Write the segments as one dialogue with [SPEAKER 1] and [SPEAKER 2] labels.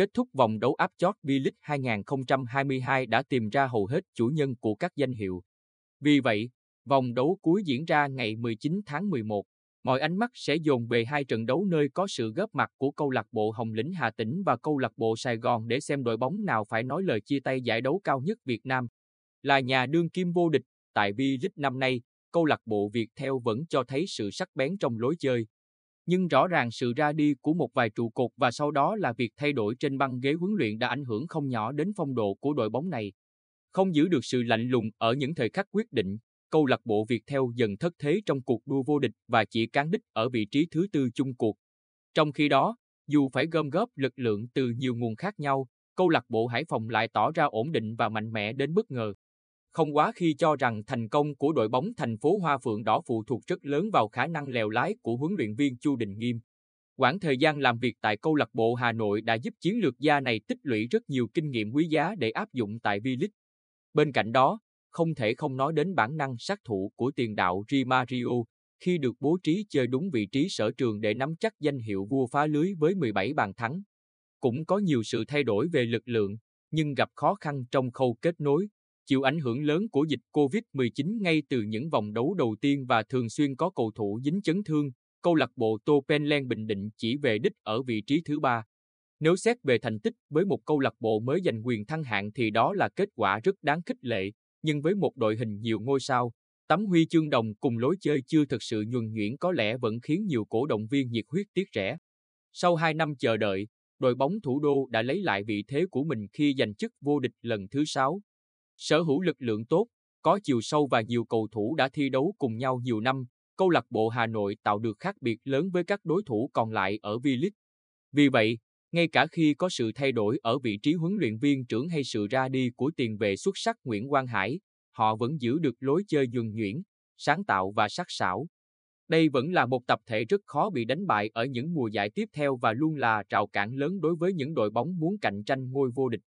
[SPEAKER 1] Kết thúc vòng đấu áp chót V-League 2022 đã tìm ra hầu hết chủ nhân của các danh hiệu. Vì vậy, vòng đấu cuối diễn ra ngày 19 tháng 11. Mọi ánh mắt sẽ dồn về hai trận đấu nơi có sự góp mặt của câu lạc bộ Hồng Lĩnh Hà Tĩnh và câu lạc bộ Sài Gòn để xem đội bóng nào phải nói lời chia tay giải đấu cao nhất Việt Nam. Là nhà đương kim vô địch, tại V-League năm nay, câu lạc bộ Việt theo vẫn cho thấy sự sắc bén trong lối chơi. Nhưng rõ ràng sự ra đi của một vài trụ cột và sau đó là việc thay đổi trên băng ghế huấn luyện đã ảnh hưởng không nhỏ đến phong độ của đội bóng này. Không giữ được sự lạnh lùng ở những thời khắc quyết định, câu lạc bộ Việt theo dần thất thế trong cuộc đua vô địch và chỉ cán đích ở vị trí thứ tư chung cuộc. Trong khi đó, dù phải gom góp lực lượng từ nhiều nguồn khác nhau, câu lạc bộ Hải Phòng lại tỏ ra ổn định và mạnh mẽ đến bất ngờ. Không quá khi cho rằng thành công của đội bóng thành phố Hoa Phượng Đỏ phụ thuộc rất lớn vào khả năng lèo lái của huấn luyện viên Chu Đình Nghiêm. Quãng thời gian làm việc tại câu lạc bộ Hà Nội đã giúp chiến lược gia này tích lũy rất nhiều kinh nghiệm quý giá để áp dụng tại V-League. Bên cạnh đó, không thể không nói đến bản năng sát thủ của tiền đạo Di Mario khi được bố trí chơi đúng vị trí sở trường để nắm chắc danh hiệu vua phá lưới với 17 bàn thắng. Cũng có nhiều sự thay đổi về lực lượng, nhưng gặp khó khăn trong khâu kết nối, chịu ảnh hưởng lớn của dịch COVID-19 ngay từ những vòng đấu đầu tiên và thường xuyên có cầu thủ dính chấn thương, câu lạc bộ Tô Penlen Bình Định chỉ về đích ở vị trí thứ ba. Nếu xét về thành tích với một câu lạc bộ mới giành quyền thăng hạng thì đó là kết quả rất đáng khích lệ, nhưng với một đội hình nhiều ngôi sao, tấm huy chương đồng cùng lối chơi chưa thực sự nhuần nhuyễn có lẽ vẫn khiến nhiều cổ động viên nhiệt huyết tiếc rẻ. Sau 2 năm chờ đợi, đội bóng thủ đô đã lấy lại vị thế của mình khi giành chức vô địch lần thứ 6. Sở hữu lực lượng tốt, có chiều sâu và nhiều cầu thủ đã thi đấu cùng nhau nhiều năm, câu lạc bộ Hà Nội tạo được khác biệt lớn với các đối thủ còn lại ở V-League. Vì vậy, ngay cả khi có sự thay đổi ở vị trí huấn luyện viên trưởng hay sự ra đi của tiền vệ xuất sắc Nguyễn Quang Hải, họ vẫn giữ được lối chơi nhuần nhuyễn, sáng tạo và sắc sảo. Đây vẫn là một tập thể rất khó bị đánh bại ở những mùa giải tiếp theo và luôn là rào cản lớn đối với những đội bóng muốn cạnh tranh ngôi vô địch.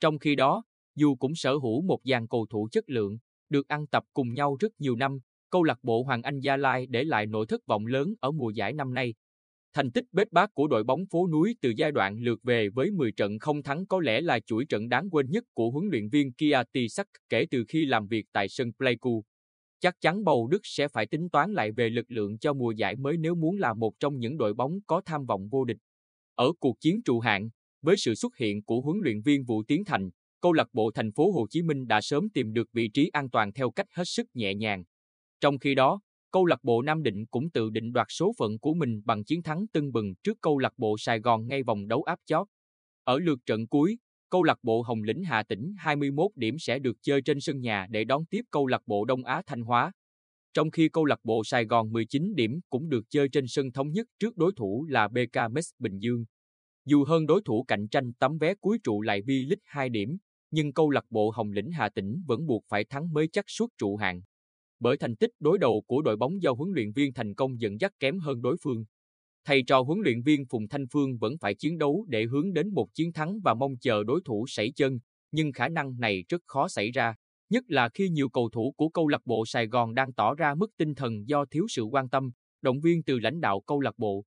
[SPEAKER 1] Trong khi đó, dù cũng sở hữu một dàn cầu thủ chất lượng, được ăn tập cùng nhau rất nhiều năm, câu lạc bộ Hoàng Anh Gia Lai để lại nỗi thất vọng lớn ở mùa giải năm nay. Thành tích bết bát của đội bóng phố núi từ giai đoạn lượt về với 10 trận không thắng có lẽ là chuỗi trận đáng quên nhất của huấn luyện viên Kia Tisak kể từ khi làm việc tại sân Pleiku. Chắc chắn Bầu Đức sẽ phải tính toán lại về lực lượng cho mùa giải mới nếu muốn là một trong những đội bóng có tham vọng vô địch. Ở cuộc chiến trụ hạng, với sự xuất hiện của huấn luyện viên Vũ Tiến Thành, câu lạc bộ thành phố Hồ Chí Minh đã sớm tìm được vị trí an toàn theo cách hết sức nhẹ nhàng. Trong khi đó, câu lạc bộ Nam Định cũng tự định đoạt số phận của mình bằng chiến thắng tưng bừng trước câu lạc bộ Sài Gòn ngay vòng đấu áp chót. Ở lượt trận cuối, câu lạc bộ Hồng Lĩnh Hà Tĩnh 21 điểm sẽ được chơi trên sân nhà để đón tiếp câu lạc bộ Đông Á Thanh Hóa. Trong khi câu lạc bộ Sài Gòn 19 điểm cũng được chơi trên sân thống nhất trước đối thủ là BK Metz Bình Dương. Dù hơn đối thủ cạnh tranh tấm vé cuối trụ lại V-League 2 điểm, nhưng câu lạc bộ Hồng Lĩnh Hà Tĩnh vẫn buộc phải thắng mới chắc suốt trụ hạng bởi thành tích đối đầu của đội bóng do huấn luyện viên thành công dẫn dắt kém hơn đối phương. Thầy trò huấn luyện viên Phùng Thanh Phương vẫn phải chiến đấu để hướng đến một chiến thắng và mong chờ đối thủ sảy chân, nhưng khả năng này rất khó xảy ra, nhất là khi nhiều cầu thủ của câu lạc bộ Sài Gòn đang tỏ ra mức tinh thần do thiếu sự quan tâm, động viên từ lãnh đạo câu lạc bộ.